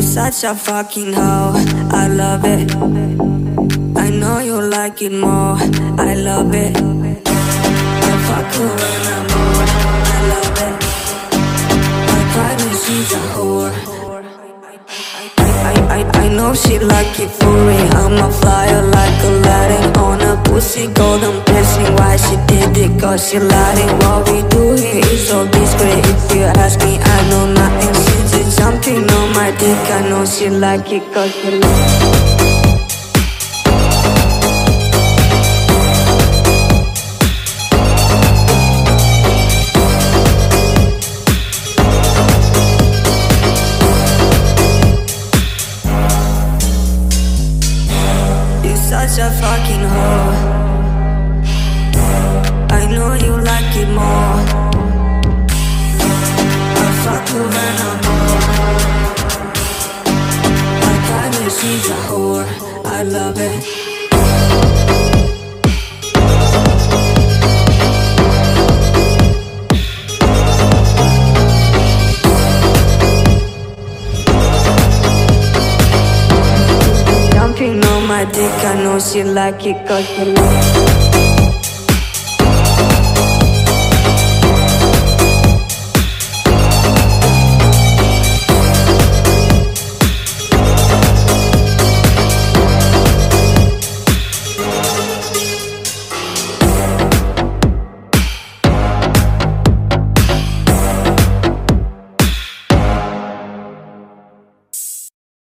You're such a fucking hoe, I love it. I know you like it more, I love it. I fuck her when bored, I love it. I cry when she's a whore. I, I, I know she like it for me. I'm a flyer like a Aladdin on a pussy golden blessing. Why she did it? Cause she lied. What we do here is so discreet. If you ask me, I know nothing. Something on my dick. I know she like it cause it. You're such a fucking hoe. I love it. Jumping on my dick, I know she like it cause she.